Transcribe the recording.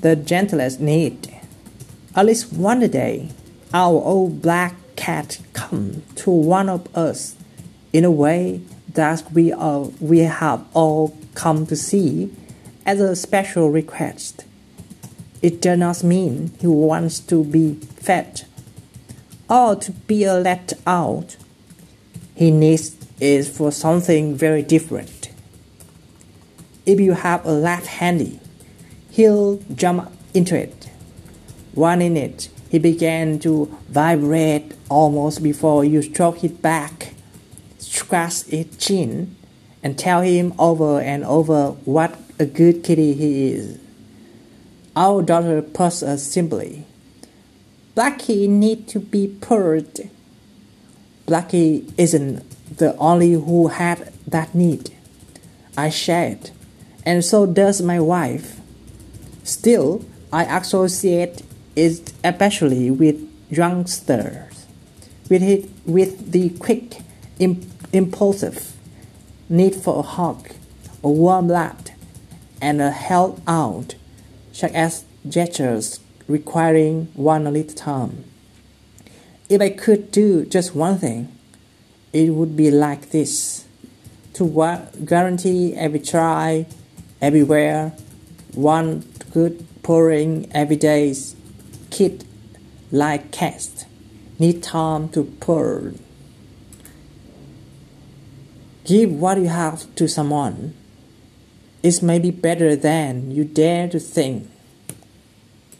the gentlest need. At least one day, our old black cat come to one of us in a way that we are we have all come to see as a special request. It does not mean he wants to be fed or to be let out. He needs is for something very different. If you have a left handy, he'll jump into it. One in it, he began to vibrate almost before you stroke it back, scratch its chin, and tell him over and over what a good kitty he is. Our daughter puts us simply. Blackie need to be purred. Blackie isn't the only who had that need. I share it, and so does my wife. Still, I associate it especially with youngsters, with it, with the quick, impulsive need for a hug, a warm lap, and a held out such as gestures requiring one a time. If I could do just one thing, it would be like this to guarantee every try, everywhere, one good pouring every day's kid like cast need time to pour. Give what you have to someone it may be better than you dare to think.